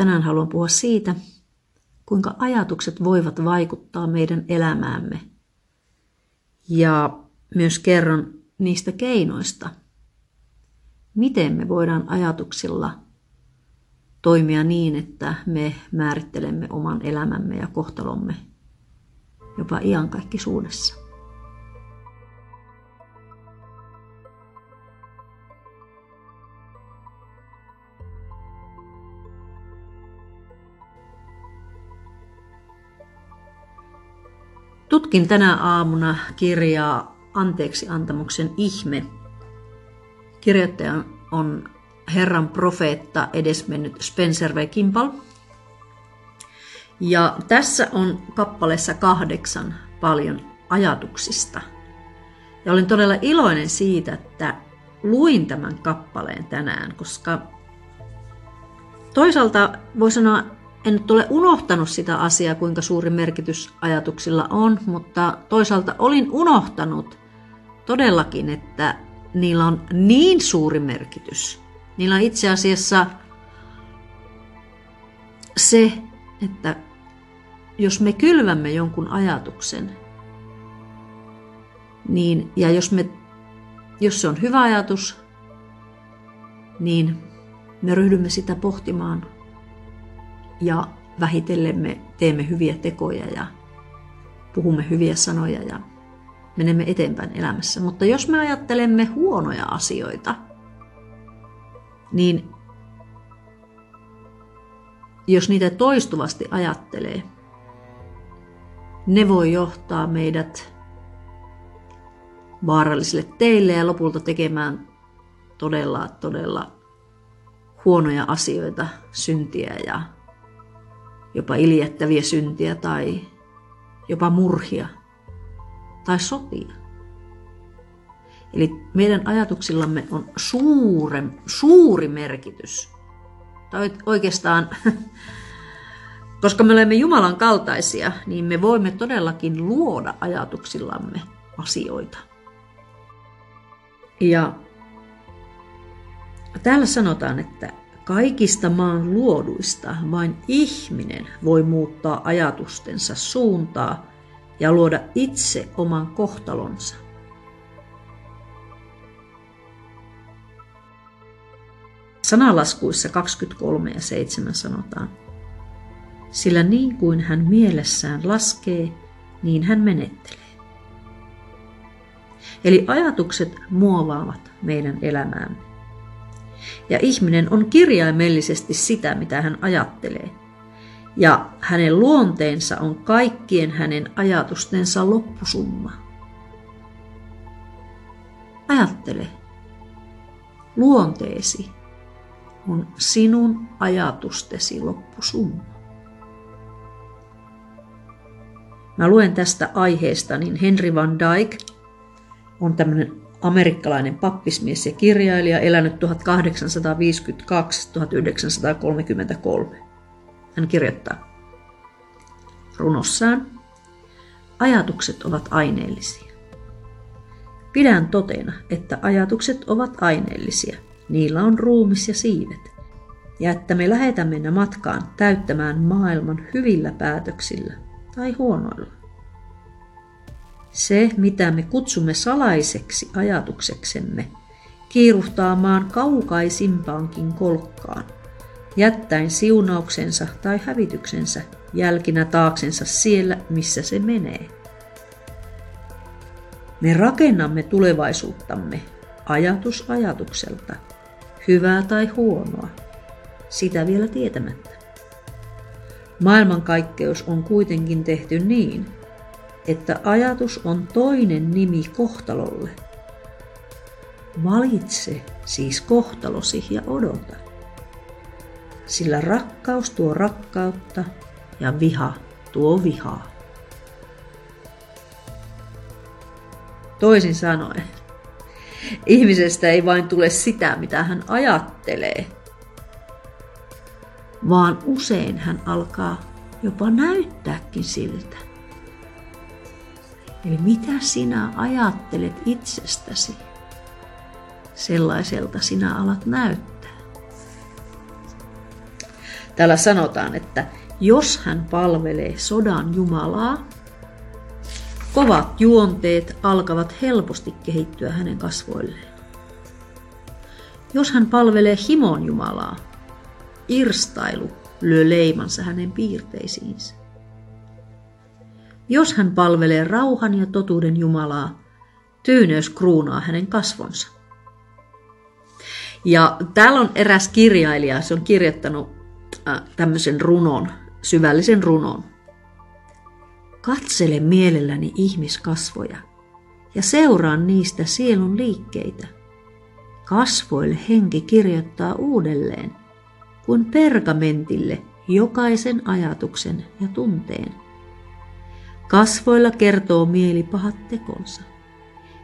Tänään haluan puhua siitä, kuinka ajatukset voivat vaikuttaa meidän elämäämme. Ja myös kerron niistä keinoista, miten me voidaan ajatuksilla toimia niin, että me määrittelemme oman elämämme ja kohtalomme jopa iankaikkisuudessa. Tutkin tänä aamuna kirjaa Anteeksi antamuksen ihme. Kirjoittaja on Herran profeetta edesmennyt Spencer V. Kimball. Ja tässä on kappaleessa kahdeksan paljon ajatuksista. Ja olin todella iloinen siitä, että luin tämän kappaleen tänään, koska toisaalta voi sanoa, en nyt ole unohtanut sitä asiaa, kuinka suuri merkitys ajatuksilla on, mutta toisaalta olin unohtanut todellakin, että niillä on niin suuri merkitys. Niillä on itse asiassa se, että jos me kylvämme jonkun ajatuksen, niin, ja jos, me, jos se on hyvä ajatus, niin me ryhdymme sitä pohtimaan ja vähitellen me teemme hyviä tekoja ja puhumme hyviä sanoja ja menemme eteenpäin elämässä. Mutta jos me ajattelemme huonoja asioita, niin jos niitä toistuvasti ajattelee, ne voi johtaa meidät vaarallisille teille ja lopulta tekemään todella, todella huonoja asioita, syntiä ja jopa iljettäviä syntiä tai jopa murhia tai sotia. Eli meidän ajatuksillamme on suuren, suuri merkitys. Tai oikeastaan, koska me olemme Jumalan kaltaisia, niin me voimme todellakin luoda ajatuksillamme asioita. Ja täällä sanotaan, että Kaikista maan luoduista vain ihminen voi muuttaa ajatustensa suuntaa ja luoda itse oman kohtalonsa. Sanalaskuissa 23 ja 7 sanotaan, sillä niin kuin hän mielessään laskee, niin hän menettelee. Eli ajatukset muovaavat meidän elämäämme. Ja ihminen on kirjaimellisesti sitä, mitä hän ajattelee. Ja hänen luonteensa on kaikkien hänen ajatustensa loppusumma. Ajattele. Luonteesi on sinun ajatustesi loppusumma. Mä luen tästä aiheesta, niin Henry Van Dyke on tämmöinen amerikkalainen pappismies ja kirjailija, elänyt 1852-1933. Hän kirjoittaa runossaan, ajatukset ovat aineellisia. Pidän totena, että ajatukset ovat aineellisia, niillä on ruumis ja siivet, ja että me lähetämme ne matkaan täyttämään maailman hyvillä päätöksillä tai huonoilla. Se, mitä me kutsumme salaiseksi ajatukseksemme, kiiruhtaa maan kaukaisimpaankin kolkkaan, jättäen siunauksensa tai hävityksensä jälkinä taaksensa siellä, missä se menee. Me rakennamme tulevaisuuttamme ajatus ajatukselta, hyvää tai huonoa, sitä vielä tietämättä. Maailmankaikkeus on kuitenkin tehty niin, että ajatus on toinen nimi kohtalolle. Valitse siis kohtalosi ja odota. Sillä rakkaus tuo rakkautta ja viha tuo vihaa. Toisin sanoen, ihmisestä ei vain tule sitä, mitä hän ajattelee, vaan usein hän alkaa jopa näyttääkin siltä. Eli mitä sinä ajattelet itsestäsi, sellaiselta sinä alat näyttää. Täällä sanotaan, että jos hän palvelee sodan Jumalaa, kovat juonteet alkavat helposti kehittyä hänen kasvoilleen. Jos hän palvelee himon Jumalaa, irstailu lyö leimansa hänen piirteisiinsä. Jos hän palvelee rauhan ja totuuden Jumalaa, tyyneys kruunaa hänen kasvonsa. Ja täällä on eräs kirjailija, se on kirjoittanut äh, tämmöisen runon, syvällisen runon. Katsele mielelläni ihmiskasvoja ja seuraan niistä sielun liikkeitä. Kasvoille henki kirjoittaa uudelleen, kuin pergamentille jokaisen ajatuksen ja tunteen. Kasvoilla kertoo mieli pahat tekonsa,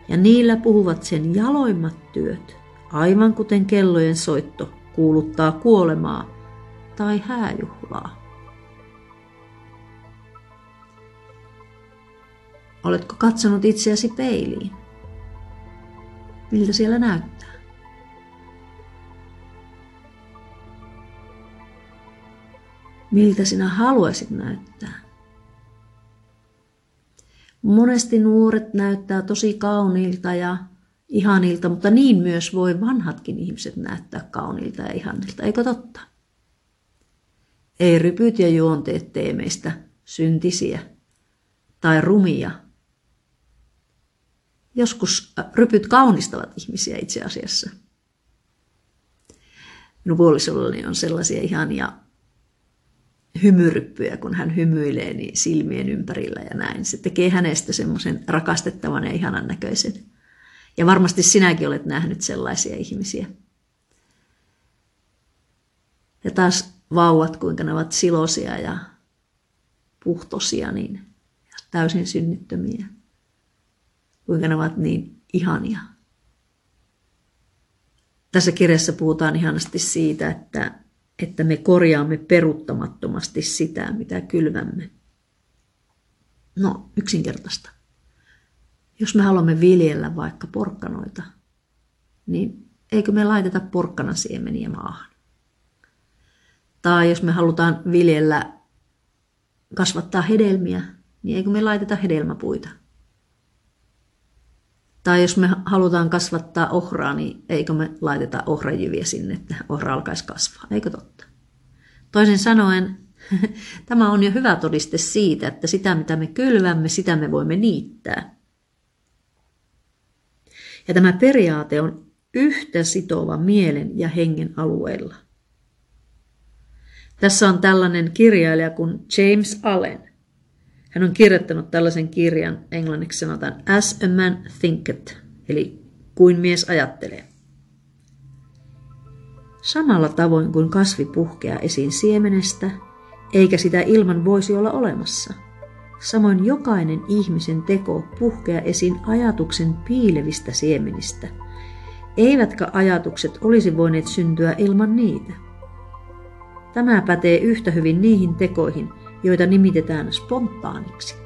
ja niillä puhuvat sen jaloimmat työt, aivan kuten kellojen soitto kuuluttaa kuolemaa tai hääjuhlaa. Oletko katsonut itseäsi peiliin? Miltä siellä näyttää? Miltä sinä haluaisit näyttää? Monesti nuoret näyttää tosi kauniilta ja ihanilta, mutta niin myös voi vanhatkin ihmiset näyttää kauniilta ja ihanilta, eikö totta? Ei rypyt ja juonteet tee meistä syntisiä tai rumia. Joskus rypyt kaunistavat ihmisiä itse asiassa. Minun puolisollani on sellaisia ihania hymyryppyjä, kun hän hymyilee niin silmien ympärillä ja näin. Se tekee hänestä semmoisen rakastettavan ja ihanan näköisen. Ja varmasti sinäkin olet nähnyt sellaisia ihmisiä. Ja taas vauvat, kuinka ne ovat silosia ja puhtosia niin, ja täysin synnyttömiä. Kuinka ne ovat niin ihania. Tässä kirjassa puhutaan ihanasti siitä, että että me korjaamme peruttamattomasti sitä, mitä kylvämme. No, yksinkertaista. Jos me haluamme viljellä vaikka porkkanoita, niin eikö me laiteta porkkanasiemeniä maahan? Tai jos me halutaan viljellä, kasvattaa hedelmiä, niin eikö me laiteta hedelmäpuita? Tai jos me halutaan kasvattaa ohraa, niin eikö me laiteta ohrajyviä sinne, että ohra alkaisi kasvaa. Eikö totta? Toisin sanoen, tämä on jo hyvä todiste siitä, että sitä mitä me kylvämme, sitä me voimme niittää. Ja tämä periaate on yhtä sitova mielen ja hengen alueella. Tässä on tällainen kirjailija kuin James Allen. Hän on kirjoittanut tällaisen kirjan, englanniksi sanotaan As a man thinketh, eli kuin mies ajattelee. Samalla tavoin kuin kasvi puhkeaa esiin siemenestä, eikä sitä ilman voisi olla olemassa. Samoin jokainen ihmisen teko puhkeaa esiin ajatuksen piilevistä siemenistä, eivätkä ajatukset olisi voineet syntyä ilman niitä. Tämä pätee yhtä hyvin niihin tekoihin, joita nimitetään spontaaniksi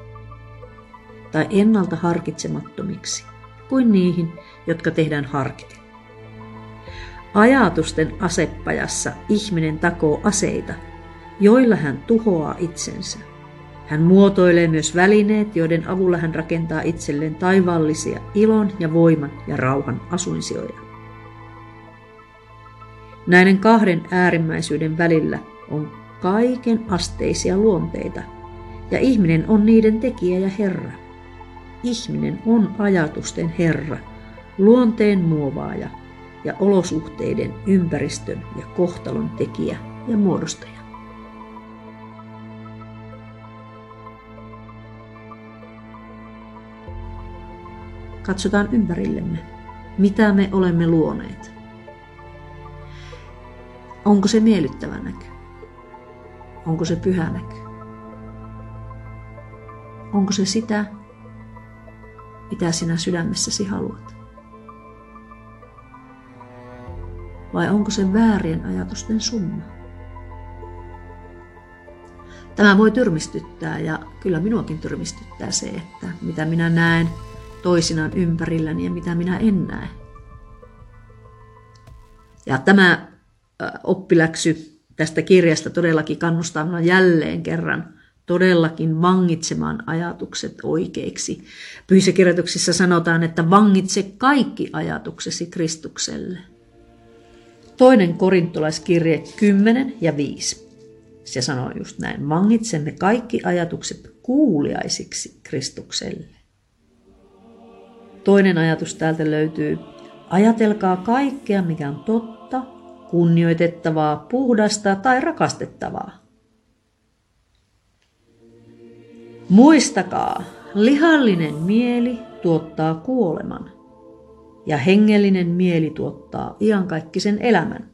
tai ennalta harkitsemattomiksi, kuin niihin, jotka tehdään harkiten. Ajatusten asepajassa ihminen takoo aseita, joilla hän tuhoaa itsensä. Hän muotoilee myös välineet, joiden avulla hän rakentaa itselleen taivaallisia ilon ja voiman ja rauhan asuinsijoja. Näiden kahden äärimmäisyyden välillä on kaiken asteisia luonteita, ja ihminen on niiden tekijä ja herra. Ihminen on ajatusten herra, luonteen muovaaja ja olosuhteiden, ympäristön ja kohtalon tekijä ja muodostaja. Katsotaan ympärillemme, mitä me olemme luoneet. Onko se miellyttävä näky? Onko se pyhä näky? Onko se sitä, mitä sinä sydämessäsi haluat? Vai onko se väärien ajatusten summa? Tämä voi tyrmistyttää ja kyllä minuakin tyrmistyttää se, että mitä minä näen toisinaan ympärilläni ja mitä minä en näe. Ja tämä oppiläksy tästä kirjasta todellakin kannustaa jälleen kerran todellakin vangitsemaan ajatukset oikeiksi. Pyhissä kirjoituksissa sanotaan, että vangitse kaikki ajatuksesi Kristukselle. Toinen korintolaiskirje 10 ja 5. Se sanoo just näin, vangitsemme kaikki ajatukset kuuliaisiksi Kristukselle. Toinen ajatus täältä löytyy, ajatelkaa kaikkea, mikä on totta, kunnioitettavaa, puhdasta tai rakastettavaa. Muistakaa, lihallinen mieli tuottaa kuoleman ja hengellinen mieli tuottaa iankaikkisen elämän.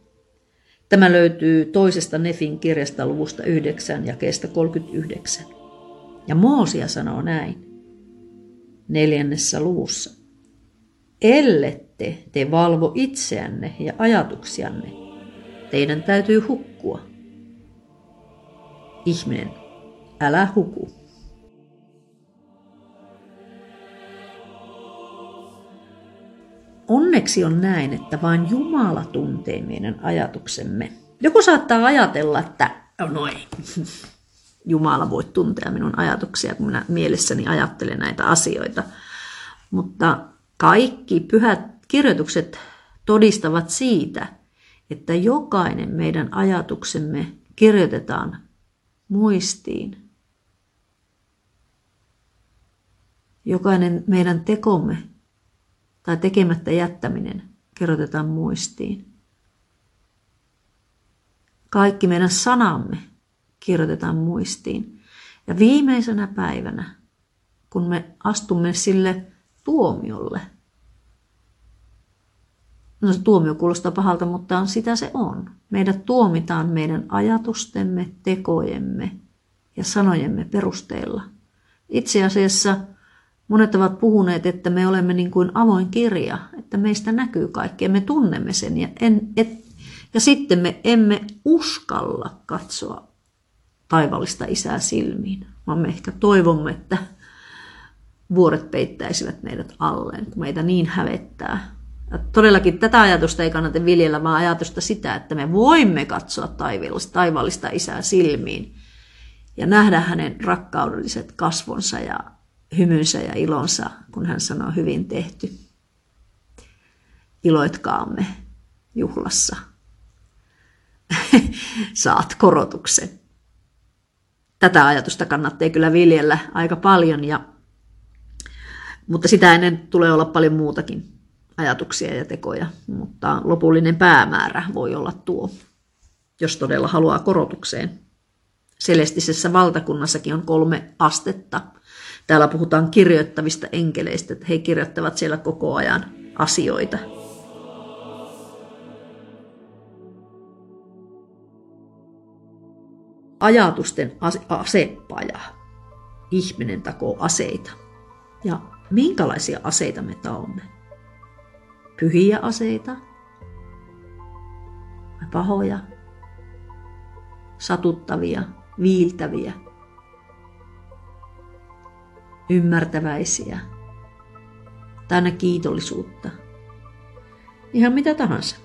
Tämä löytyy toisesta Nefin kirjasta luvusta 9 ja kestä 39. Ja Moosia sanoo näin neljännessä luvussa. Ellette te valvo itseänne ja ajatuksianne, teidän täytyy hukkua. Ihminen, älä huku. Onneksi on näin, että vain Jumala tuntee meidän ajatuksemme. Joku saattaa ajatella, että no ei, Jumala voi tuntea minun ajatuksia, kun minä mielessäni ajattelen näitä asioita. Mutta kaikki pyhät kirjoitukset todistavat siitä, että jokainen meidän ajatuksemme kirjoitetaan muistiin. Jokainen meidän tekomme tai tekemättä jättäminen kirjoitetaan muistiin. Kaikki meidän sanamme kirjoitetaan muistiin. Ja viimeisenä päivänä, kun me astumme sille tuomiolle, no se tuomio kuulostaa pahalta, mutta sitä se on. Meidät tuomitaan meidän ajatustemme, tekojemme ja sanojemme perusteella. Itse asiassa Monet ovat puhuneet, että me olemme niin kuin avoin kirja, että meistä näkyy kaikki ja me tunnemme sen. Ja, en, et, ja sitten me emme uskalla katsoa taivallista isää silmiin, vaan me ehkä toivomme, että vuoret peittäisivät meidät alleen, kun meitä niin hävettää. Todellakin tätä ajatusta ei kannata viljellä, vaan ajatusta sitä, että me voimme katsoa taivallista isää silmiin ja nähdä hänen rakkaudelliset kasvonsa ja hymynsä ja ilonsa, kun hän sanoo hyvin tehty. Iloitkaamme juhlassa. Saat korotuksen. Tätä ajatusta kannattaa kyllä viljellä aika paljon, ja, mutta sitä ennen tulee olla paljon muutakin ajatuksia ja tekoja, mutta lopullinen päämäärä voi olla tuo, jos todella haluaa korotukseen. Celestisessä valtakunnassakin on kolme astetta – Täällä puhutaan kirjoittavista enkeleistä, että he kirjoittavat siellä koko ajan asioita. Ajatusten asepaja. Ihminen takoo aseita. Ja minkälaisia aseita me taomme? Pyhiä aseita? Vai pahoja? Satuttavia? Viiltäviä? ymmärtäväisiä, täynnä kiitollisuutta, ihan mitä tahansa.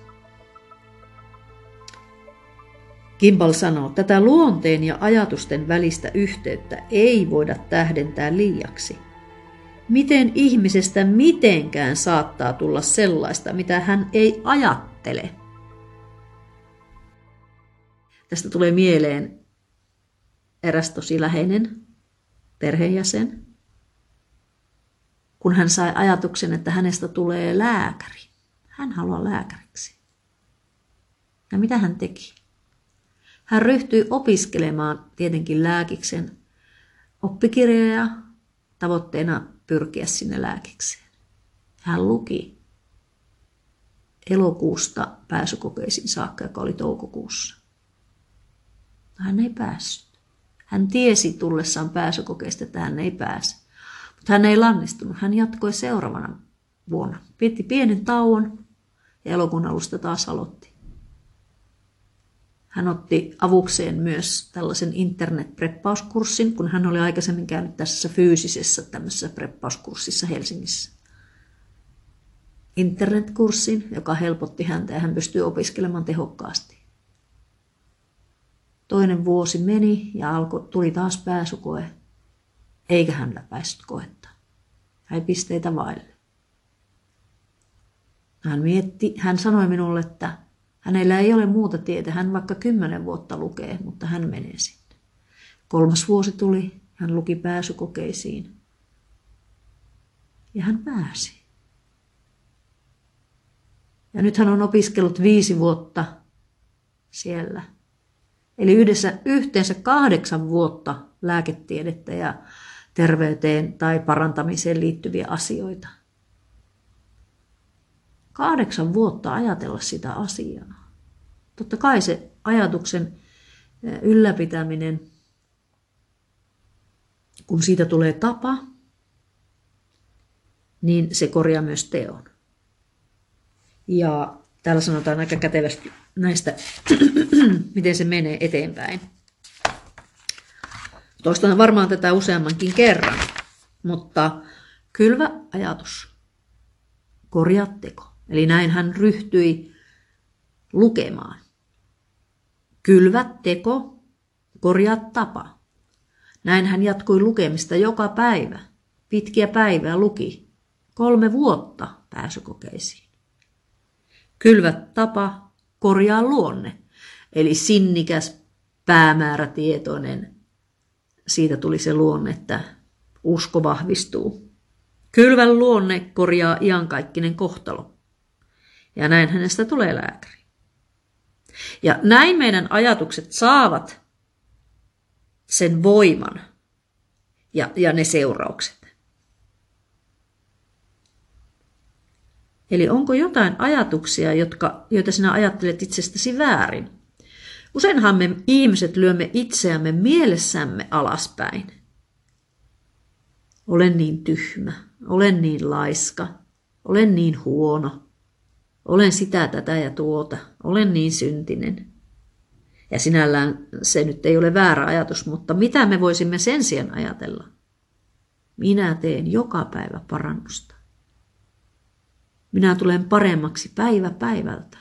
Kimball sanoo, tätä luonteen ja ajatusten välistä yhteyttä ei voida tähdentää liiaksi. Miten ihmisestä mitenkään saattaa tulla sellaista, mitä hän ei ajattele? Tästä tulee mieleen eräs tosi läheinen perheenjäsen, kun hän sai ajatuksen, että hänestä tulee lääkäri. Hän haluaa lääkäriksi. Ja mitä hän teki? Hän ryhtyi opiskelemaan tietenkin lääkiksen oppikirjoja tavoitteena pyrkiä sinne lääkikseen. Hän luki elokuusta pääsykokeisiin saakka, joka oli toukokuussa. Hän ei päässyt. Hän tiesi tullessaan pääsykokeista, että hän ei pääse. Mutta hän ei lannistunut. Hän jatkoi seuraavana vuonna. Piti pienen tauon ja elokuun alusta taas aloitti. Hän otti avukseen myös tällaisen internet-preppauskurssin, kun hän oli aikaisemmin käynyt tässä fyysisessä tämmöisessä preppauskurssissa Helsingissä. Internetkurssin, joka helpotti häntä ja hän pystyi opiskelemaan tehokkaasti. toinen vuosi meni ja alkoi, tuli taas pääsykoe, eikä hän läpäissyt koetta. Hän pisteitä vaille. Hän, mietti, hän sanoi minulle, että hänellä ei ole muuta tietä. Hän vaikka kymmenen vuotta lukee, mutta hän menee sinne. Kolmas vuosi tuli, hän luki pääsykokeisiin. Ja hän pääsi. Ja nyt hän on opiskellut viisi vuotta siellä. Eli yhdessä, yhteensä kahdeksan vuotta lääketiedettä ja terveyteen tai parantamiseen liittyviä asioita. Kahdeksan vuotta ajatella sitä asiaa. Totta kai se ajatuksen ylläpitäminen, kun siitä tulee tapa, niin se korjaa myös teon. Ja täällä sanotaan aika kätevästi näistä, miten se menee eteenpäin. Toistan varmaan tätä useammankin kerran, mutta kylvä ajatus, korjaa teko. Eli näin hän ryhtyi lukemaan. Kylvä teko, korjaa tapa. Näin hän jatkui lukemista joka päivä. Pitkiä päivää luki. Kolme vuotta pääsykokeisiin. Kylvät tapa, korjaa luonne. Eli sinnikäs, päämäärätietoinen. Siitä tuli se luonne, että usko vahvistuu. Kylvän luonne korjaa iankaikkinen kohtalo. Ja näin hänestä tulee lääkäri. Ja näin meidän ajatukset saavat sen voiman ja, ja ne seuraukset. Eli onko jotain ajatuksia, jotka, joita sinä ajattelet itsestäsi väärin? Useinhan me ihmiset lyömme itseämme mielessämme alaspäin. Olen niin tyhmä, olen niin laiska, olen niin huono, olen sitä, tätä ja tuota, olen niin syntinen. Ja sinällään se nyt ei ole väärä ajatus, mutta mitä me voisimme sen sijaan ajatella? Minä teen joka päivä parannusta. Minä tulen paremmaksi päivä päivältä.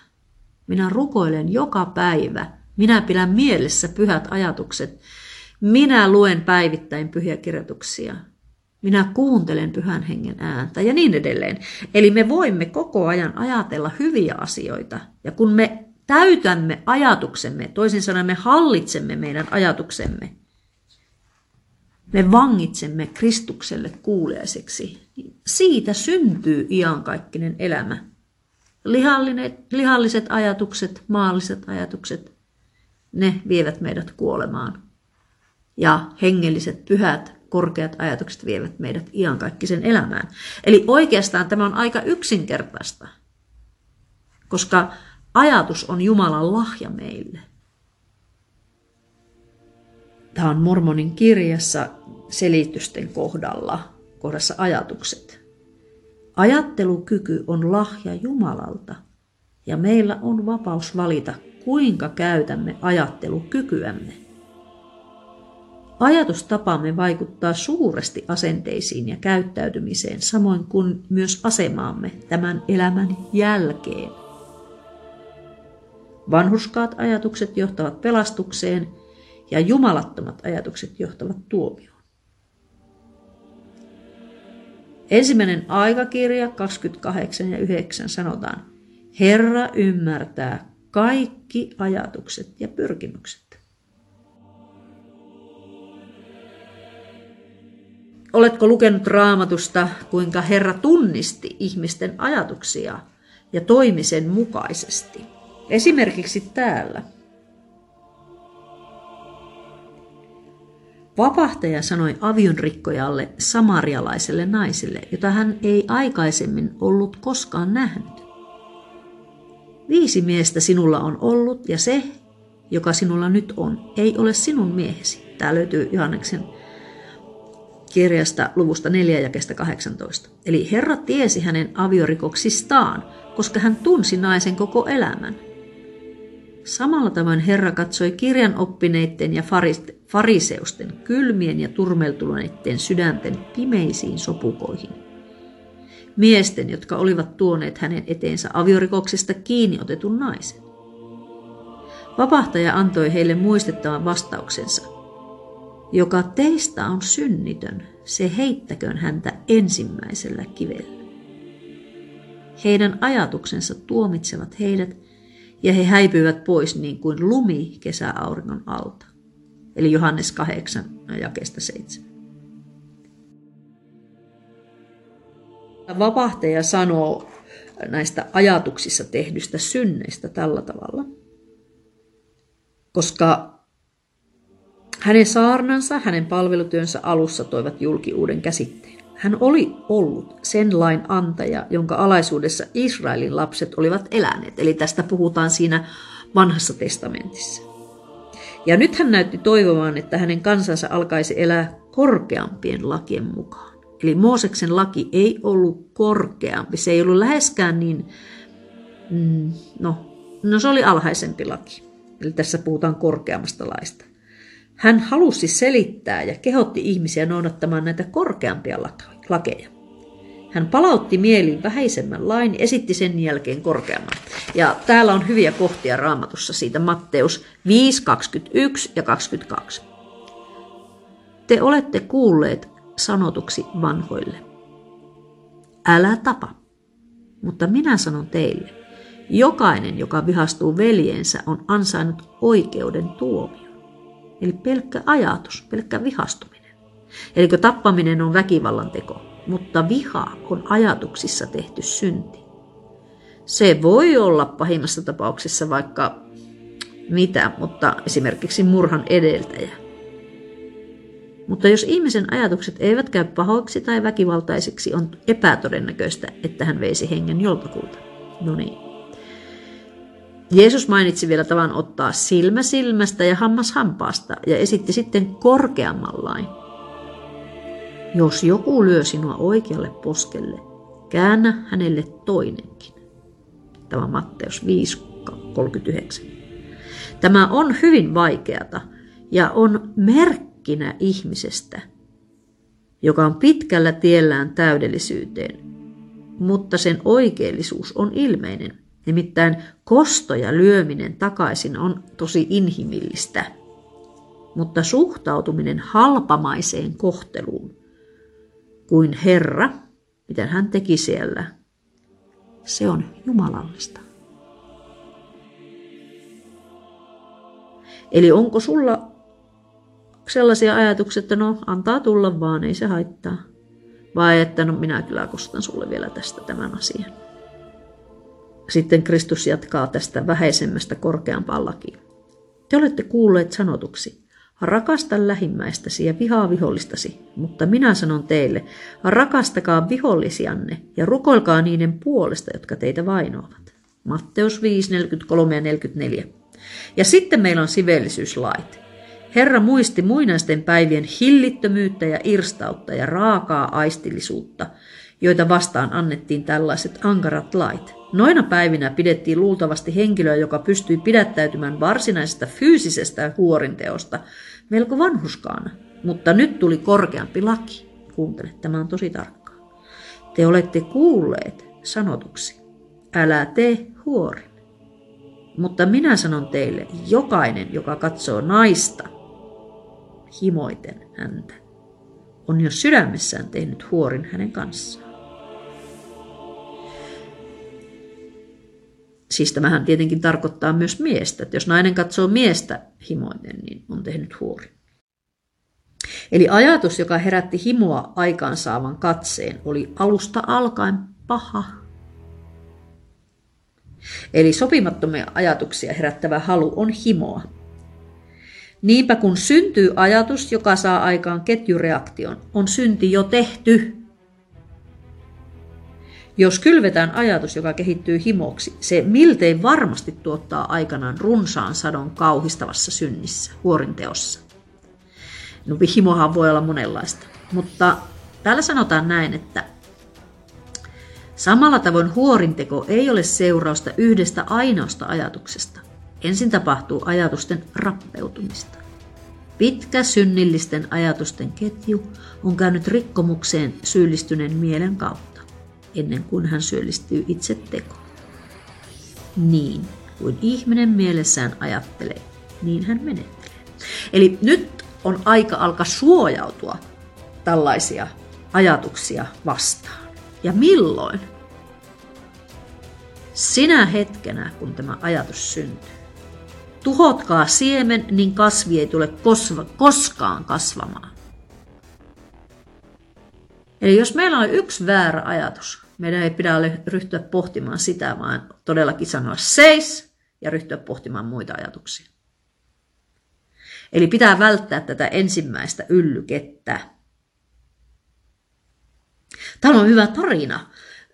Minä rukoilen joka päivä. Minä pidän mielessä pyhät ajatukset. Minä luen päivittäin pyhiä kirjoituksia. Minä kuuntelen pyhän hengen ääntä ja niin edelleen. Eli me voimme koko ajan ajatella hyviä asioita. Ja kun me täytämme ajatuksemme, toisin sanoen me hallitsemme meidän ajatuksemme, me vangitsemme Kristukselle kuuliaiseksi, niin siitä syntyy iankaikkinen elämä. lihalliset ajatukset, maalliset ajatukset, ne vievät meidät kuolemaan. Ja hengelliset, pyhät, korkeat ajatukset vievät meidät iankaikkisen elämään. Eli oikeastaan tämä on aika yksinkertaista, koska ajatus on Jumalan lahja meille. Tämä on Mormonin kirjassa selitysten kohdalla, kohdassa ajatukset. Ajattelukyky on lahja Jumalalta ja meillä on vapaus valita, kuinka käytämme ajattelukykyämme. Ajatustapamme vaikuttaa suuresti asenteisiin ja käyttäytymiseen, samoin kuin myös asemaamme tämän elämän jälkeen. Vanhuskaat ajatukset johtavat pelastukseen – ja jumalattomat ajatukset johtavat tuomioon. Ensimmäinen aikakirja 28 ja 9 sanotaan, Herra ymmärtää kaikki ajatukset ja pyrkimykset. Oletko lukenut raamatusta, kuinka Herra tunnisti ihmisten ajatuksia ja toimi sen mukaisesti? Esimerkiksi täällä. Vapahtaja sanoi avionrikkojalle samarialaiselle naiselle, jota hän ei aikaisemmin ollut koskaan nähnyt. Viisi miestä sinulla on ollut ja se, joka sinulla nyt on, ei ole sinun miehesi. Tämä löytyy Johanneksen kirjasta luvusta 4 ja 18. Eli Herra tiesi hänen aviorikoksistaan, koska hän tunsi naisen koko elämän. Samalla tavoin Herra katsoi kirjan oppineiden ja fariseusten kylmien ja turmeltuneiden sydänten pimeisiin sopukoihin. Miesten, jotka olivat tuoneet hänen eteensä aviorikoksesta kiinni otetun naisen. Vapahtaja antoi heille muistettavan vastauksensa. Joka teistä on synnitön, se heittäköön häntä ensimmäisellä kivellä. Heidän ajatuksensa tuomitsevat heidät, ja he häipyvät pois niin kuin lumi kesäauringon alta. Eli Johannes 8, jakeesta 7. Vapahtaja sanoo näistä ajatuksissa tehdystä synneistä tällä tavalla. Koska hänen saarnansa, hänen palvelutyönsä alussa toivat julki uuden käsitteen. Hän oli ollut sen lain antaja, jonka alaisuudessa Israelin lapset olivat eläneet. Eli tästä puhutaan siinä vanhassa testamentissa. Ja nyt hän näytti toivomaan, että hänen kansansa alkaisi elää korkeampien lakien mukaan. Eli Mooseksen laki ei ollut korkeampi, se ei ollut läheskään niin, mm, no, no se oli alhaisempi laki. Eli tässä puhutaan korkeammasta laista. Hän halusi selittää ja kehotti ihmisiä noudattamaan näitä korkeampia lakeja. Hän palautti mieliin vähäisemmän lain, esitti sen jälkeen korkeamman. Ja täällä on hyviä kohtia raamatussa siitä Matteus 5, 21 ja 22. Te olette kuulleet sanotuksi vanhoille. Älä tapa, mutta minä sanon teille, jokainen, joka vihastuu veljeensä, on ansainnut oikeuden tuomio. Eli pelkkä ajatus, pelkkä vihastuminen. Eli tappaminen on väkivallan teko, mutta viha on ajatuksissa tehty synti. Se voi olla pahimmassa tapauksessa vaikka mitä, mutta esimerkiksi murhan edeltäjä. Mutta jos ihmisen ajatukset eivät käy pahoiksi tai väkivaltaisiksi, on epätodennäköistä, että hän veisi hengen joltakulta. No niin. Jeesus mainitsi vielä tavan ottaa silmä silmästä ja hammas hampaasta ja esitti sitten korkeamman lain. Jos joku lyö sinua oikealle poskelle, käännä hänelle toinenkin. Tämä on Matteus 5.39. Tämä on hyvin vaikeata ja on merkkinä ihmisestä, joka on pitkällä tiellään täydellisyyteen, mutta sen oikeellisuus on ilmeinen. Nimittäin kosto ja lyöminen takaisin on tosi inhimillistä, mutta suhtautuminen halpamaiseen kohteluun kuin Herra, miten hän teki siellä, se on jumalallista. Eli onko sulla sellaisia ajatuksia, että no antaa tulla vaan, ei se haittaa. Vai että no minä kyllä kostan sulle vielä tästä tämän asian. Sitten Kristus jatkaa tästä vähäisemmästä korkeampaan lakiin. Te olette kuulleet sanotuksi, Rakasta lähimmäistäsi ja vihaa vihollistasi, mutta minä sanon teille, rakastakaa vihollisianne ja rukoilkaa niiden puolesta, jotka teitä vainoavat. Matteus 5, 43 ja 44. Ja sitten meillä on sivellisyyslait. Herra muisti muinaisten päivien hillittömyyttä ja irstautta ja raakaa aistillisuutta, joita vastaan annettiin tällaiset ankarat lait. Noina päivinä pidettiin luultavasti henkilöä, joka pystyi pidättäytymään varsinaisesta fyysisestä huorinteosta, melko vanhuskaana, mutta nyt tuli korkeampi laki. Kuuntele, tämä on tosi tarkkaa. Te olette kuulleet sanotuksi, älä tee huorin. Mutta minä sanon teille, jokainen, joka katsoo naista himoiten häntä, on jo sydämessään tehnyt huorin hänen kanssaan. Siis tämähän tietenkin tarkoittaa myös miestä, että jos nainen katsoo miestä himoinen, niin on tehnyt huori. Eli ajatus, joka herätti himoa aikaansaavan katseen, oli alusta alkaen paha. Eli sopimattomia ajatuksia herättävä halu on himoa. Niinpä kun syntyy ajatus, joka saa aikaan ketjureaktion, on synti jo tehty. Jos kylvetään ajatus, joka kehittyy himoksi, se miltei varmasti tuottaa aikanaan runsaan sadon kauhistavassa synnissä, huorinteossa. No, himohan voi olla monenlaista, mutta täällä sanotaan näin, että samalla tavoin huorinteko ei ole seurausta yhdestä ainoasta ajatuksesta. Ensin tapahtuu ajatusten rappeutumista. Pitkä synnillisten ajatusten ketju on käynyt rikkomukseen syyllistyneen mielen kautta ennen kuin hän syyllistyy itse tekoon. Niin, kuin ihminen mielessään ajattelee, niin hän menettelee. Eli nyt on aika alkaa suojautua tällaisia ajatuksia vastaan. Ja milloin? Sinä hetkenä, kun tämä ajatus syntyy. Tuhotkaa siemen, niin kasvi ei tule kosva, koskaan kasvamaan. Eli jos meillä on yksi väärä ajatus, meidän ei pidä ryhtyä pohtimaan sitä, vaan todellakin sanoa seis ja ryhtyä pohtimaan muita ajatuksia. Eli pitää välttää tätä ensimmäistä yllykettä. Täällä on hyvä tarina.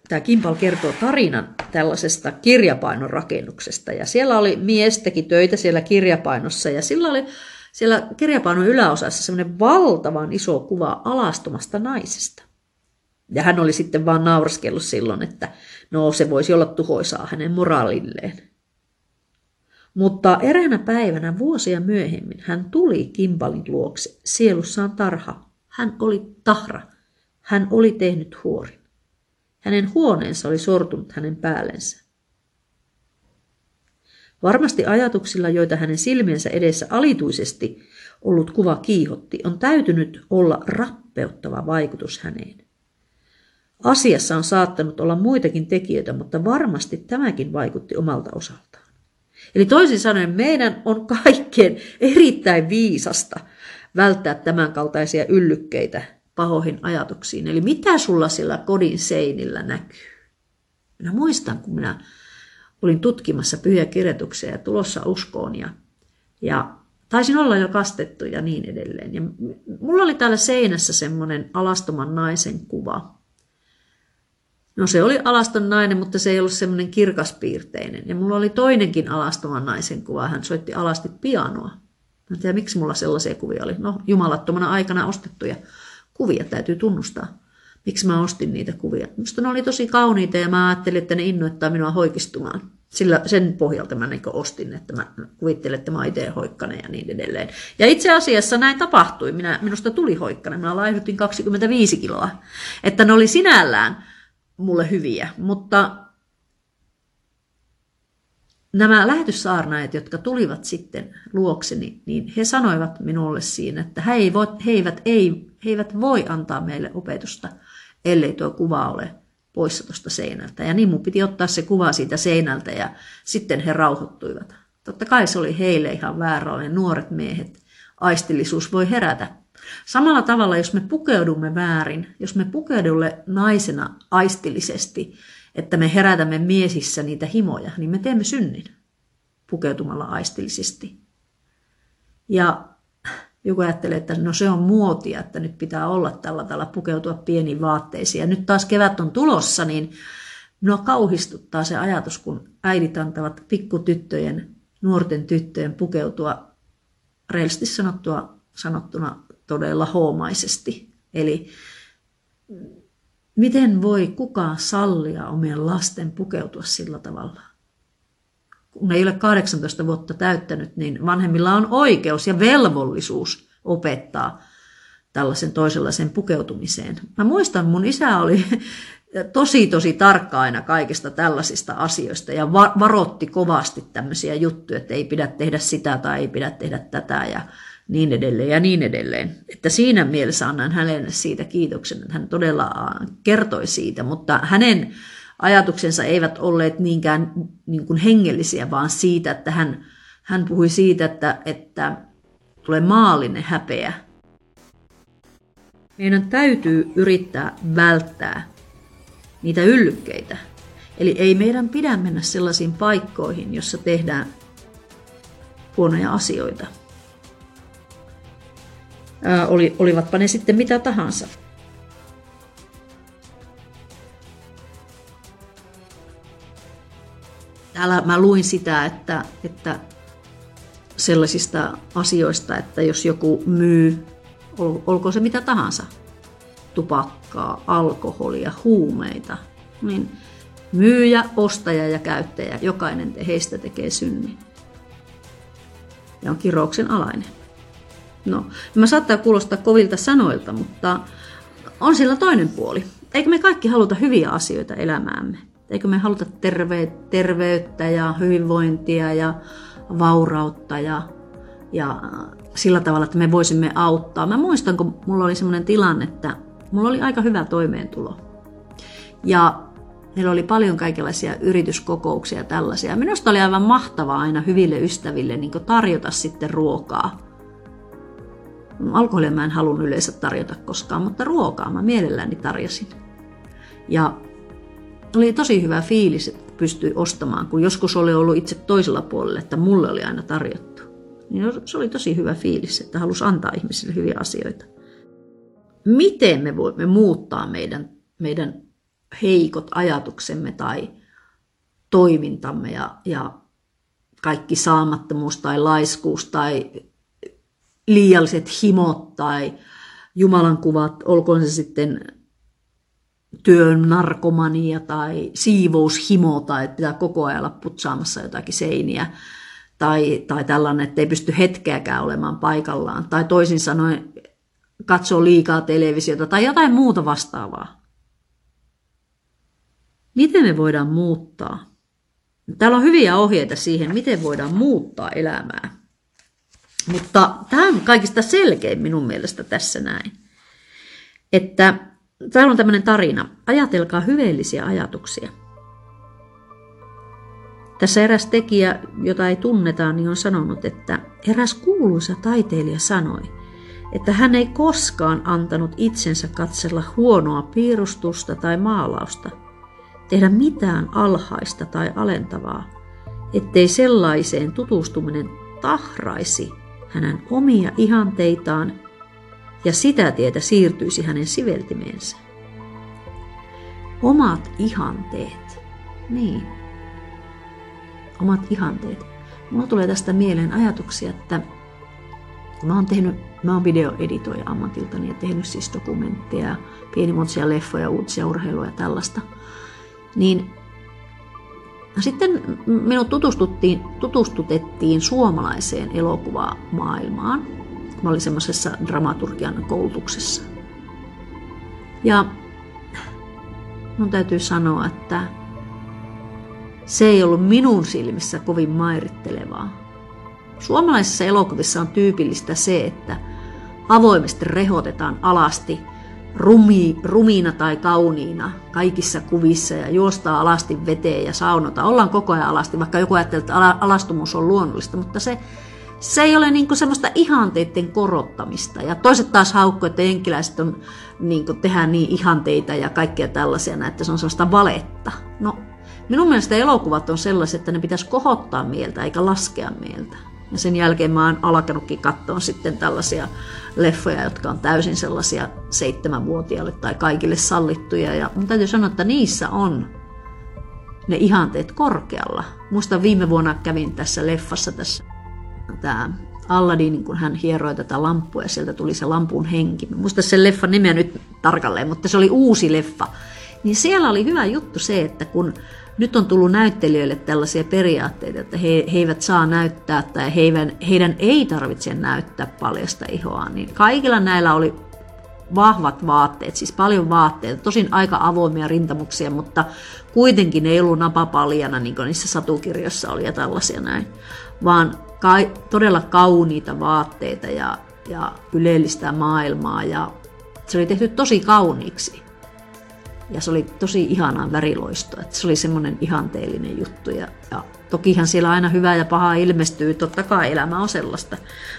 Tämä Kimpal kertoo tarinan tällaisesta kirjapainon rakennuksesta. Ja siellä oli mies teki töitä siellä kirjapainossa ja sillä oli siellä kirjapainon yläosassa semmoinen valtavan iso kuva alastomasta naisesta. Ja hän oli sitten vaan naurskellut silloin, että no se voisi olla tuhoisaa hänen moraalilleen. Mutta eräänä päivänä vuosia myöhemmin hän tuli Kimpalin luokse, sielussaan tarha. Hän oli tahra. Hän oli tehnyt huorin. Hänen huoneensa oli sortunut hänen päällensä. Varmasti ajatuksilla, joita hänen silmiensä edessä alituisesti ollut kuva kiihotti, on täytynyt olla rappeuttava vaikutus häneen. Asiassa on saattanut olla muitakin tekijöitä, mutta varmasti tämäkin vaikutti omalta osaltaan. Eli toisin sanoen meidän on kaikkien erittäin viisasta välttää tämänkaltaisia yllykkeitä pahoihin ajatuksiin. Eli mitä sulla sillä kodin seinillä näkyy? Minä muistan, kun minä olin tutkimassa pyhiä kirjoituksia ja tulossa uskoon ja, ja taisin olla jo kastettu ja niin edelleen. Ja mulla oli täällä seinässä semmoinen alastoman naisen kuva. No se oli alaston nainen, mutta se ei ollut semmoinen kirkaspiirteinen. Ja mulla oli toinenkin alastoman naisen kuva. Hän soitti alasti pianoa. Mä en tiedä, miksi mulla sellaisia kuvia oli. No, jumalattomana aikana ostettuja kuvia täytyy tunnustaa. Miksi mä ostin niitä kuvia? Minusta ne oli tosi kauniita ja mä ajattelin, että ne innoittaa minua hoikistumaan. Sillä sen pohjalta mä niin ostin, että mä kuvittelin, että mä itse hoikkanen ja niin edelleen. Ja itse asiassa näin tapahtui. Minä, minusta tuli hoikkanen. Minä laihdutin 25 kiloa. Että ne oli sinällään mulle hyviä, mutta nämä lähetyssaarnaajat, jotka tulivat sitten luokseni, niin he sanoivat minulle siinä, että he, ei voi, he, eivät, ei, he eivät voi antaa meille opetusta, ellei tuo kuva ole poissa tuosta seinältä. Ja niin mun piti ottaa se kuva siitä seinältä ja sitten he rauhoittuivat. Totta kai se oli heille ihan väärä, nuoret miehet. Aistillisuus voi herätä. Samalla tavalla, jos me pukeudumme väärin, jos me pukeudumme naisena aistillisesti, että me herätämme miesissä niitä himoja, niin me teemme synnin pukeutumalla aistillisesti. Ja joku ajattelee, että no se on muotia, että nyt pitää olla tällä tavalla pukeutua pieniin vaatteisiin. Ja nyt taas kevät on tulossa, niin no kauhistuttaa se ajatus, kun äidit antavat pikkutyttöjen, nuorten tyttöjen pukeutua reilisti sanottua, sanottuna todella hoomaisesti. Eli miten voi kukaan sallia omien lasten pukeutua sillä tavalla? Kun ei ole 18 vuotta täyttänyt, niin vanhemmilla on oikeus ja velvollisuus opettaa tällaisen toisenlaisen pukeutumiseen. Mä muistan, mun isä oli tosi tosi tarkka aina kaikista tällaisista asioista ja varotti kovasti tämmöisiä juttuja, että ei pidä tehdä sitä tai ei pidä tehdä tätä ja niin edelleen ja niin edelleen. Että siinä mielessä annan hänelle siitä kiitoksen, että hän todella kertoi siitä, mutta hänen ajatuksensa eivät olleet niinkään niin kuin hengellisiä, vaan siitä, että hän, hän puhui siitä, että, että tulee maallinen häpeä. Meidän täytyy yrittää välttää niitä yllykkeitä. Eli ei meidän pidä mennä sellaisiin paikkoihin, jossa tehdään huonoja asioita oli, olivatpa ne sitten mitä tahansa. Täällä mä luin sitä, että, että sellaisista asioista, että jos joku myy, ol, olko se mitä tahansa, tupakkaa, alkoholia, huumeita, niin myyjä, ostaja ja käyttäjä, jokainen heistä tekee synnin. Ja on kirouksen alainen. No, mä saattaa kuulostaa kovilta sanoilta, mutta on sillä toinen puoli. Eikö me kaikki haluta hyviä asioita elämäämme? Eikö me haluta terve, terveyttä ja hyvinvointia ja vaurautta ja, ja sillä tavalla, että me voisimme auttaa. Mä muistan, kun mulla oli semmoinen tilanne, että mulla oli aika hyvä toimeentulo. Ja meillä oli paljon kaikenlaisia yrityskokouksia ja tällaisia. Minusta oli aivan mahtavaa aina hyville ystäville niin tarjota sitten ruokaa. Alkoholia mä en halunnut yleensä tarjota koskaan, mutta ruokaa mä mielelläni tarjosin. Ja oli tosi hyvä fiilis, että pystyi ostamaan, kun joskus oli ollut itse toisella puolella, että mulle oli aina tarjottu. Niin se oli tosi hyvä fiilis, että halusi antaa ihmisille hyviä asioita. Miten me voimme muuttaa meidän, meidän heikot ajatuksemme tai toimintamme ja, ja kaikki saamattomuus tai laiskuus tai liialliset himot tai Jumalan kuvat, olkoon se sitten työn narkomania tai siivoushimo tai että pitää koko ajan olla putsaamassa jotakin seiniä tai, tai tällainen, että ei pysty hetkeäkään olemaan paikallaan tai toisin sanoen katsoo liikaa televisiota tai jotain muuta vastaavaa. Miten me voidaan muuttaa? Täällä on hyviä ohjeita siihen, miten voidaan muuttaa elämää. Mutta tämä on kaikista selkein minun mielestä tässä näin. Että täällä on tämmöinen tarina. Ajatelkaa hyveellisiä ajatuksia. Tässä eräs tekijä, jota ei tunneta, niin on sanonut, että eräs kuuluisa taiteilija sanoi, että hän ei koskaan antanut itsensä katsella huonoa piirustusta tai maalausta, tehdä mitään alhaista tai alentavaa, ettei sellaiseen tutustuminen tahraisi hänen omia ihanteitaan ja sitä tietä siirtyisi hänen siveltimeensä. Omat ihanteet. Niin. Omat ihanteet. Mulla tulee tästä mieleen ajatuksia, että mä oon tehnyt, mä oon videoeditoija ammatiltani ja tehnyt siis dokumentteja, pienimuotoisia leffoja, uutisia, urheilua ja tällaista. Niin sitten minut tutustuttiin, tutustutettiin suomalaiseen elokuvamaailmaan. Mä olin semmoisessa dramaturgian koulutuksessa. Ja mun täytyy sanoa, että se ei ollut minun silmissä kovin mairittelevaa. Suomalaisissa elokuvissa on tyypillistä se, että avoimesti rehotetaan alasti – rumi, rumiina tai kauniina kaikissa kuvissa ja juostaa alasti veteen ja saunota. Ollaan koko ajan alasti, vaikka joku ajattelee, että alastumus on luonnollista, mutta se, se ei ole niin semmoista ihanteiden korottamista. Ja toiset taas haukku, että enkiläiset on, niin tehdään niin ihanteita ja kaikkea tällaisia, että se on sellaista valetta. No, minun mielestä elokuvat on sellaiset, että ne pitäisi kohottaa mieltä eikä laskea mieltä. Ja sen jälkeen mä oon alkanutkin katsoa sitten tällaisia leffoja, jotka on täysin sellaisia seitsemänvuotiaille tai kaikille sallittuja. Ja mun täytyy sanoa, että niissä on ne ihanteet korkealla. Muista viime vuonna kävin tässä leffassa tässä tämä Aladdin, kun hän hieroi tätä lampua ja sieltä tuli se lampun henki. Muista sen leffan nimeä nyt tarkalleen, mutta se oli uusi leffa. Niin siellä oli hyvä juttu se, että kun nyt on tullut näyttelijöille tällaisia periaatteita, että he, he eivät saa näyttää tai heidän, heidän ei tarvitse näyttää paljasta ihoa, niin kaikilla näillä oli vahvat vaatteet, siis paljon vaatteita, tosin aika avoimia rintamuksia, mutta kuitenkin ei ollut napapaljana, niin kuin niissä satukirjoissa oli ja tällaisia näin, vaan ka- todella kauniita vaatteita ja, ja ylellistä maailmaa ja se oli tehty tosi kauniiksi. Ja se oli tosi ihanaa väriloistoa. Että se oli semmoinen ihanteellinen juttu. Ja, ja tokihan siellä aina hyvää ja pahaa ilmestyy, totta kai elämä on sellaista.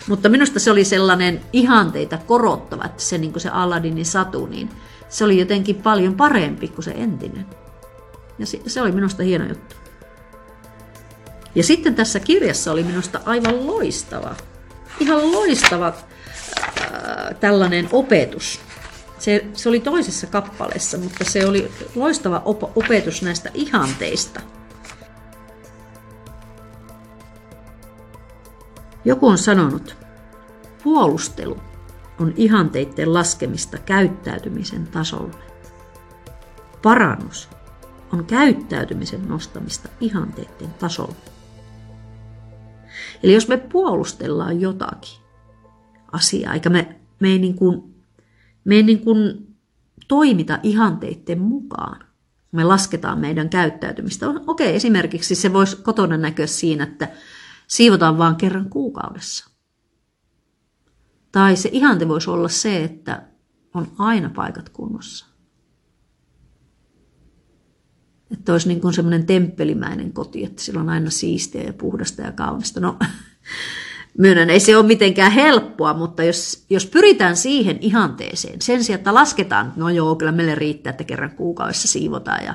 Mutta minusta se oli sellainen ihanteita korottava, että se, niin se Aladdinin satu, niin se oli jotenkin paljon parempi kuin se entinen. Ja se, se oli minusta hieno juttu. Ja sitten tässä kirjassa oli minusta aivan loistava, ihan loistava äh, tällainen opetus se, se oli toisessa kappaleessa, mutta se oli loistava op- opetus näistä ihanteista. Joku on sanonut, puolustelu on ihanteiden laskemista käyttäytymisen tasolle. Parannus on käyttäytymisen nostamista ihanteiden tasolle. Eli jos me puolustellaan jotakin asiaa, eikä me, me ei niin kuin me ei niin kuin toimita ihanteiden mukaan, Me lasketaan meidän käyttäytymistä. Okei, esimerkiksi se voisi kotona näkyä siinä, että siivotaan vain kerran kuukaudessa. Tai se ihante voisi olla se, että on aina paikat kunnossa. Että olisi niin kuin semmoinen temppelimäinen koti, että sillä on aina siistiä ja puhdasta ja kaunista. No, myönnän, ei se ole mitenkään helppoa, mutta jos, jos pyritään siihen ihanteeseen, sen sijaan, että lasketaan, no joo, kyllä meille riittää, että kerran kuukaudessa siivotaan ja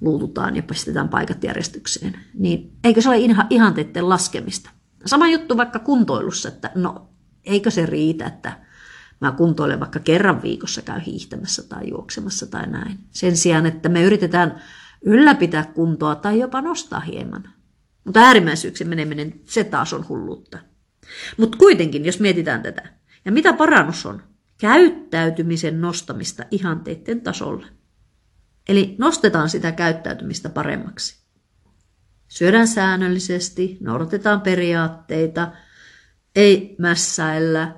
luututaan ja pistetään paikat järjestykseen, niin eikö se ole ihanteiden laskemista? Sama juttu vaikka kuntoilussa, että no eikö se riitä, että mä kuntoilen vaikka kerran viikossa käy hiihtämässä tai juoksemassa tai näin. Sen sijaan, että me yritetään ylläpitää kuntoa tai jopa nostaa hieman. Mutta äärimmäisyyksien meneminen, se taas on hulluutta. Mutta kuitenkin, jos mietitään tätä, ja mitä parannus on? Käyttäytymisen nostamista ihanteiden tasolle. Eli nostetaan sitä käyttäytymistä paremmaksi. Syödään säännöllisesti, noudatetaan periaatteita, ei mässäillä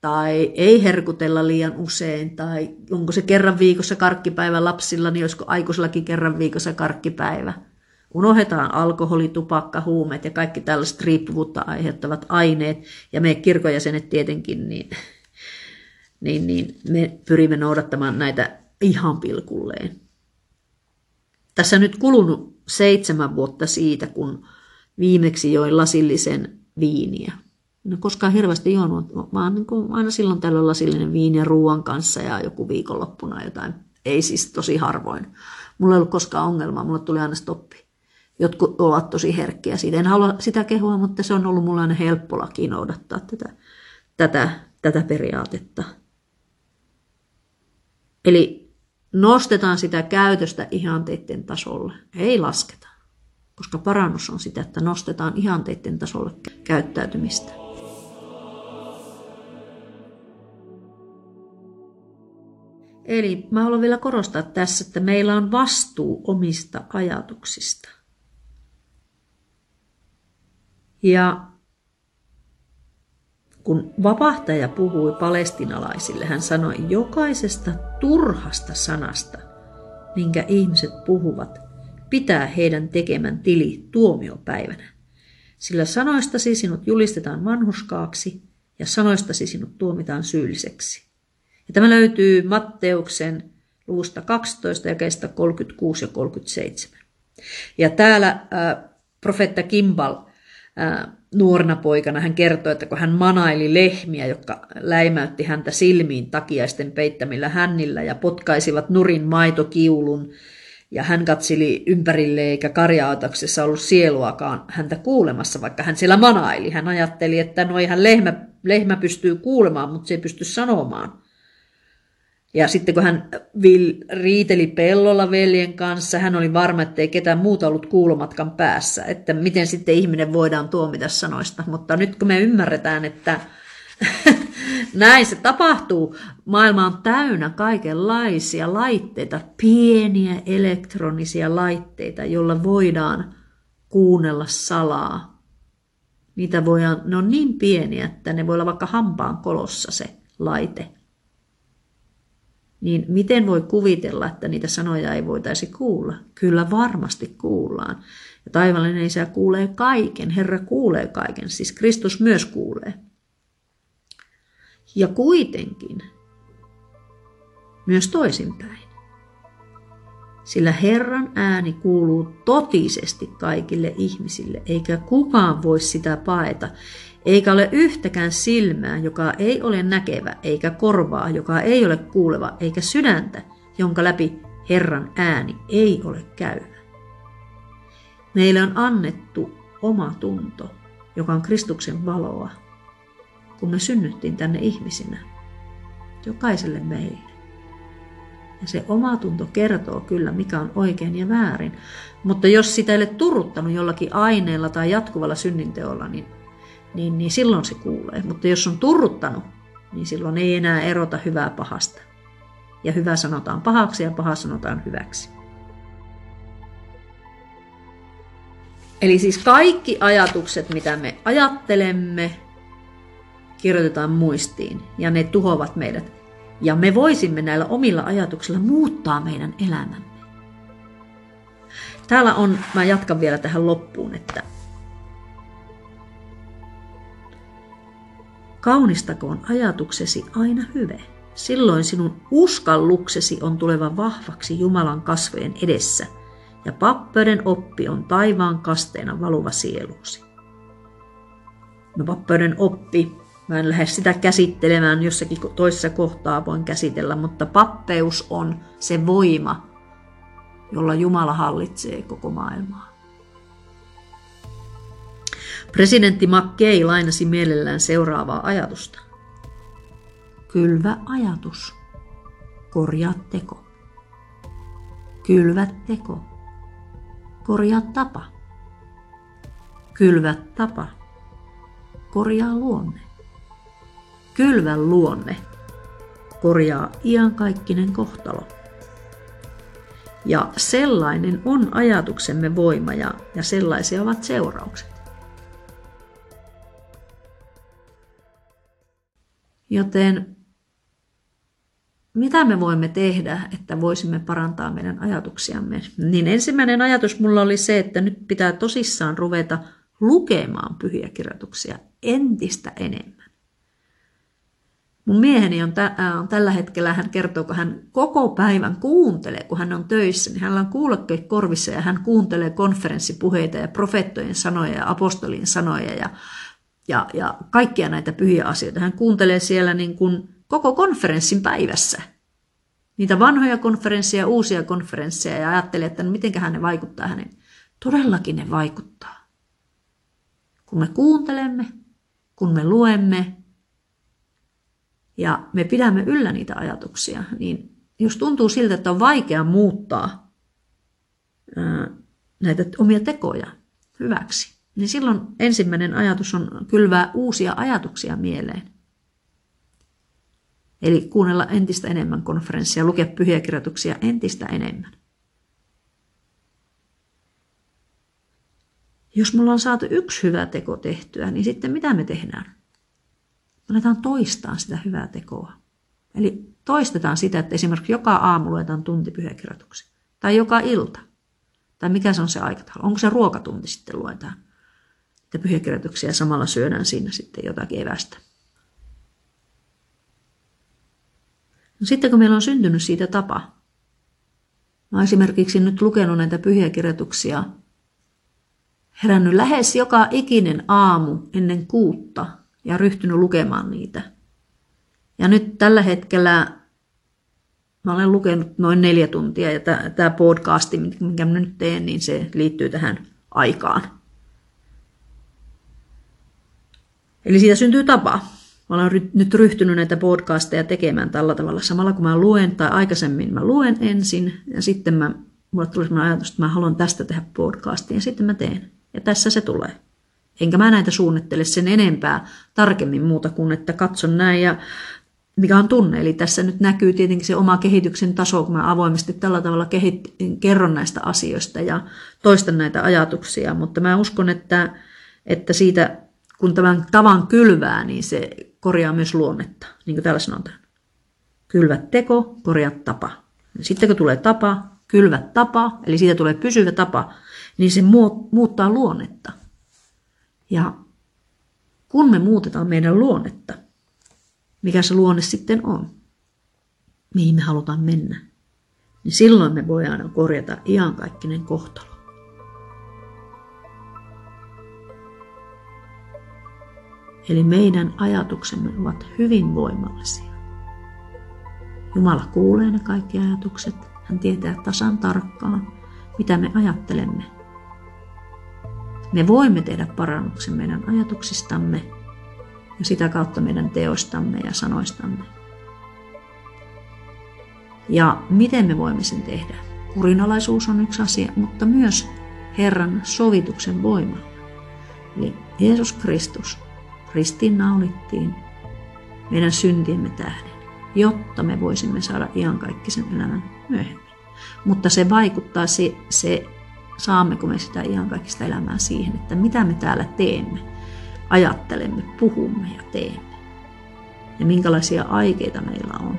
tai ei herkutella liian usein, tai onko se kerran viikossa karkkipäivä lapsilla, niin olisiko aikuisellakin kerran viikossa karkkipäivä – Unohdetaan alkoholi, tupakka, huumeet ja kaikki tällaiset riippuvuutta aiheuttavat aineet. Ja me kirkojäsenet tietenkin, niin, niin, niin me pyrimme noudattamaan näitä ihan pilkulleen. Tässä nyt kulunut seitsemän vuotta siitä, kun viimeksi join lasillisen viiniä. No koskaan hirveästi juonut, vaan niin kuin aina silloin tällöin lasillinen viiniä ruoan kanssa ja joku viikonloppuna jotain. Ei siis tosi harvoin. Mulla ei ollut koskaan ongelmaa, mulle tuli aina stoppi. Jotkut ovat tosi herkkiä siitä. En halua sitä kehua, mutta se on ollut mulle aina helppo laki noudattaa tätä, tätä, tätä periaatetta. Eli nostetaan sitä käytöstä ihanteiden tasolle, ei lasketa. Koska parannus on sitä, että nostetaan ihanteiden tasolle käyttäytymistä. Eli mä haluan vielä korostaa tässä, että meillä on vastuu omista ajatuksista. Ja kun vapahtaja puhui palestinalaisille, hän sanoi jokaisesta turhasta sanasta, minkä ihmiset puhuvat, pitää heidän tekemän tili tuomiopäivänä. Sillä sanoistasi sinut julistetaan vanhuskaaksi ja sanoistasi sinut tuomitaan syylliseksi. Ja tämä löytyy Matteuksen luvusta 12 ja kestä 36 ja 37. Ja täällä äh, profeetta Kimbal nuorena poikana hän kertoi, että kun hän manaili lehmiä, jotka läimäytti häntä silmiin takiaisten peittämillä hännillä ja potkaisivat nurin maitokiulun, ja hän katseli ympärille eikä karjaataksessa ollut sieluakaan häntä kuulemassa, vaikka hän siellä manaili. Hän ajatteli, että no ihan lehmä, lehmä pystyy kuulemaan, mutta se ei pysty sanomaan. Ja sitten kun hän riiteli pellolla veljen kanssa, hän oli varma, että ei ketään muuta ollut kuulomatkan päässä, että miten sitten ihminen voidaan tuomita sanoista. Mutta nyt kun me ymmärretään, että näin se tapahtuu, maailma on täynnä kaikenlaisia laitteita, pieniä elektronisia laitteita, joilla voidaan kuunnella salaa. Niitä voidaan, ne on niin pieniä, että ne voi olla vaikka hampaan kolossa se laite niin miten voi kuvitella, että niitä sanoja ei voitaisi kuulla? Kyllä varmasti kuullaan. Ja taivallinen isä kuulee kaiken, Herra kuulee kaiken, siis Kristus myös kuulee. Ja kuitenkin myös toisinpäin. Sillä Herran ääni kuuluu totisesti kaikille ihmisille, eikä kukaan voi sitä paeta, eikä ole yhtäkään silmää, joka ei ole näkevä, eikä korvaa, joka ei ole kuuleva, eikä sydäntä, jonka läpi Herran ääni ei ole käyvä. Meille on annettu oma tunto, joka on Kristuksen valoa, kun me synnyttiin tänne ihmisinä, jokaiselle meille. Ja se oma tunto kertoo kyllä, mikä on oikein ja väärin. Mutta jos sitä ei ole turruttanut jollakin aineella tai jatkuvalla synninteolla, niin niin, niin silloin se kuulee. Mutta jos on turruttanut, niin silloin ei enää erota hyvää pahasta. Ja hyvä sanotaan pahaksi ja paha sanotaan hyväksi. Eli siis kaikki ajatukset, mitä me ajattelemme, kirjoitetaan muistiin ja ne tuhovat meidät. Ja me voisimme näillä omilla ajatuksilla muuttaa meidän elämämme. täällä on, mä jatkan vielä tähän loppuun, että kaunistakoon ajatuksesi aina hyve. Silloin sinun uskalluksesi on tuleva vahvaksi Jumalan kasvojen edessä, ja pappeuden oppi on taivaan kasteena valuva sieluusi. No pappeuden oppi, mä en lähde sitä käsittelemään, jossakin toisessa kohtaa voin käsitellä, mutta pappeus on se voima, jolla Jumala hallitsee koko maailmaa. Presidentti McKay lainasi mielellään seuraavaa ajatusta. Kylvä ajatus, korjaa teko. Kylvä teko, korjaa tapa. Kylvä tapa, korjaa luonne. Kylvä luonne, korjaa iankaikkinen kohtalo. Ja sellainen on ajatuksemme voima ja, ja sellaisia ovat seuraukset. Joten mitä me voimme tehdä, että voisimme parantaa meidän ajatuksiamme? Niin ensimmäinen ajatus mulla oli se, että nyt pitää tosissaan ruveta lukemaan pyhiä kirjoituksia entistä enemmän. Mun mieheni on, tä- äh, on tällä hetkellä, hän kertoo, kun hän koko päivän kuuntelee, kun hän on töissä, niin hänellä on kuulokkeet korvissa ja hän kuuntelee konferenssipuheita ja profeettojen sanoja ja apostolien sanoja ja, ja, ja kaikkia näitä pyhiä asioita. Hän kuuntelee siellä niin kuin koko konferenssin päivässä. Niitä vanhoja konferensseja, uusia konferensseja ja ajattelee, että no miten ne vaikuttaa hänen. Todellakin ne vaikuttaa. Kun me kuuntelemme, kun me luemme, ja me pidämme yllä niitä ajatuksia, niin jos tuntuu siltä, että on vaikea muuttaa näitä omia tekoja hyväksi, niin silloin ensimmäinen ajatus on kylvää uusia ajatuksia mieleen. Eli kuunnella entistä enemmän konferenssia, lukea pyhiä kirjoituksia entistä enemmän. Jos mulla on saatu yksi hyvä teko tehtyä, niin sitten mitä me tehdään? aletaan toistaa sitä hyvää tekoa. Eli toistetaan sitä, että esimerkiksi joka aamu luetaan tunti pyhäkirjoituksia. Tai joka ilta. Tai mikä se on se aikataulu. Onko se ruokatunti sitten luetaan. Ja pyhäkirjoituksia ja samalla syödään siinä sitten jotakin evästä. No sitten kun meillä on syntynyt siitä tapa, mä esimerkiksi nyt lukenut näitä pyhiä kirjoituksia, herännyt lähes joka ikinen aamu ennen kuutta ja ryhtynyt lukemaan niitä. Ja nyt tällä hetkellä mä olen lukenut noin neljä tuntia ja tämä podcasti, minkä mä nyt teen, niin se liittyy tähän aikaan. Eli siitä syntyy tapa. Mä olen nyt ryhtynyt näitä podcasteja tekemään tällä tavalla. Samalla kun mä luen, tai aikaisemmin mä luen ensin, ja sitten mä, mulle tuli sellainen ajatus, että mä haluan tästä tehdä podcastia, ja sitten mä teen. Ja tässä se tulee. Enkä mä näitä suunnittele sen enempää tarkemmin muuta kuin, että katson näin ja mikä on tunne. Eli tässä nyt näkyy tietenkin se oma kehityksen taso, kun mä avoimesti tällä tavalla kehit- kerron näistä asioista ja toistan näitä ajatuksia. Mutta mä uskon, että, että siitä kun tämän tavan kylvää, niin se korjaa myös luonnetta, niin kuin täällä sanotaan. Kylvät teko, korjat tapa. Sitten kun tulee tapa, kylvät tapa, eli siitä tulee pysyvä tapa, niin se muuttaa luonnetta. Ja kun me muutetaan meidän luonnetta, mikä se luonne sitten on, mihin me halutaan mennä, niin silloin me voidaan korjata iankaikkinen kohtalo. Eli meidän ajatuksemme ovat hyvin voimallisia. Jumala kuulee ne kaikki ajatukset. Hän tietää tasan tarkkaan, mitä me ajattelemme me voimme tehdä parannuksen meidän ajatuksistamme ja sitä kautta meidän teoistamme ja sanoistamme. Ja miten me voimme sen tehdä? Kurinalaisuus on yksi asia, mutta myös Herran sovituksen voima. Eli Jeesus Kristus ristiin naulittiin meidän syntiemme tähden, jotta me voisimme saada iankaikkisen elämän myöhemmin. Mutta se vaikuttaa, se, se saammeko me sitä ihan kaikista elämää siihen, että mitä me täällä teemme, ajattelemme, puhumme ja teemme. Ja minkälaisia aikeita meillä on.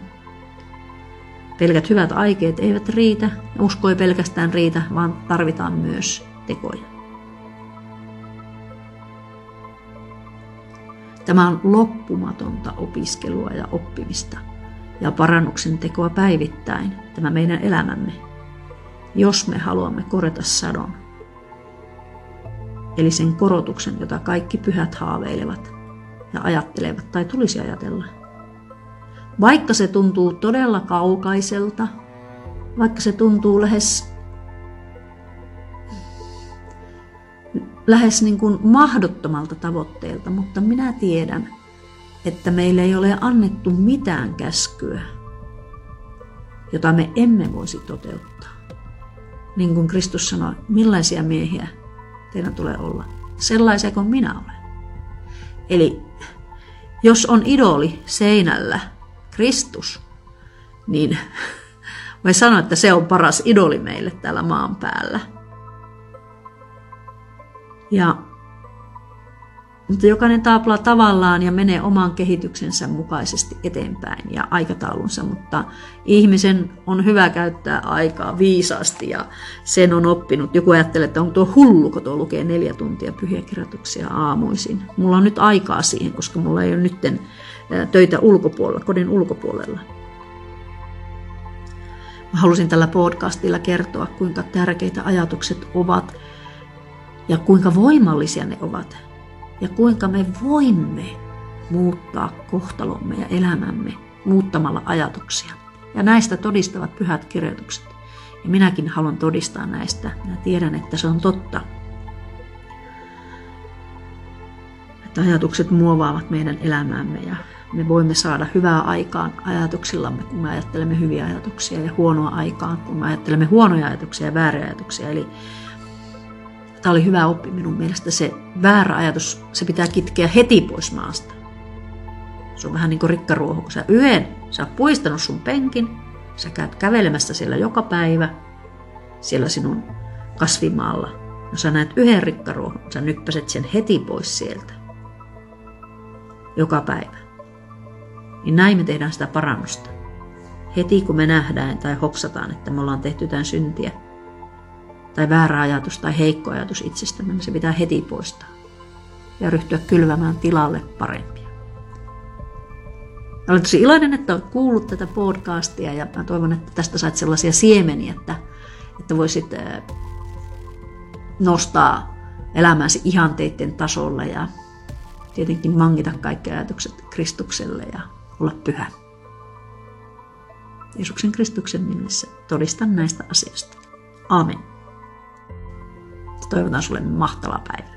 Pelkät hyvät aikeet eivät riitä, usko ei pelkästään riitä, vaan tarvitaan myös tekoja. Tämä on loppumatonta opiskelua ja oppimista ja parannuksen tekoa päivittäin, tämä meidän elämämme, jos me haluamme korjata sadon. Eli sen korotuksen, jota kaikki pyhät haaveilevat ja ajattelevat tai tulisi ajatella. Vaikka se tuntuu todella kaukaiselta, vaikka se tuntuu lähes, lähes niin kuin mahdottomalta tavoitteelta, mutta minä tiedän, että meille ei ole annettu mitään käskyä, jota me emme voisi toteuttaa. Niin kuin Kristus sanoi, millaisia miehiä teidän tulee olla? Sellaisia kuin minä olen. Eli jos on idoli seinällä, Kristus, niin voi sanoa, että se on paras idoli meille täällä maan päällä. Ja, mutta jokainen taapla tavallaan ja menee oman kehityksensä mukaisesti eteenpäin ja aikataulunsa, mutta ihmisen on hyvä käyttää aikaa viisaasti ja sen on oppinut. Joku ajattelee, että on tuo hullu, kun tuo lukee neljä tuntia pyhiä kirjoituksia aamuisin. Mulla on nyt aikaa siihen, koska mulla ei ole nytten töitä ulkopuolella, kodin ulkopuolella. Mä halusin tällä podcastilla kertoa, kuinka tärkeitä ajatukset ovat ja kuinka voimallisia ne ovat ja kuinka me voimme muuttaa kohtalomme ja elämämme muuttamalla ajatuksia. Ja näistä todistavat pyhät kirjoitukset. Ja minäkin haluan todistaa näistä. Minä tiedän, että se on totta. Että ajatukset muovaavat meidän elämäämme ja me voimme saada hyvää aikaan ajatuksillamme, kun me ajattelemme hyviä ajatuksia ja huonoa aikaan, kun me ajattelemme huonoja ajatuksia ja vääriä ajatuksia. Eli tämä oli hyvä oppi minun mielestä. Se väärä ajatus, se pitää kitkeä heti pois maasta. Se on vähän niin kuin rikkaruoho, kun sä yhden, sä oot puistanut sun penkin, sä käyt kävelemässä siellä joka päivä, siellä sinun kasvimaalla. No sä näet yhden rikkaruohon, sä nyppäset sen heti pois sieltä. Joka päivä niin näin me tehdään sitä parannusta. Heti kun me nähdään tai hoksataan, että me ollaan tehty jotain syntiä, tai väärä ajatus tai heikko ajatus itsestämme, niin se pitää heti poistaa ja ryhtyä kylvämään tilalle parempia. Olen tosi iloinen, että olet kuullut tätä podcastia ja mä toivon, että tästä sait sellaisia siemeniä, että, että voisit nostaa elämäsi ihanteiden tasolle ja tietenkin mangita kaikki ajatukset Kristukselle ja olla pyhä. Jeesuksen Kristuksen nimessä todistan näistä asioista. Amen. Toivotan sulle mahtavaa päivää.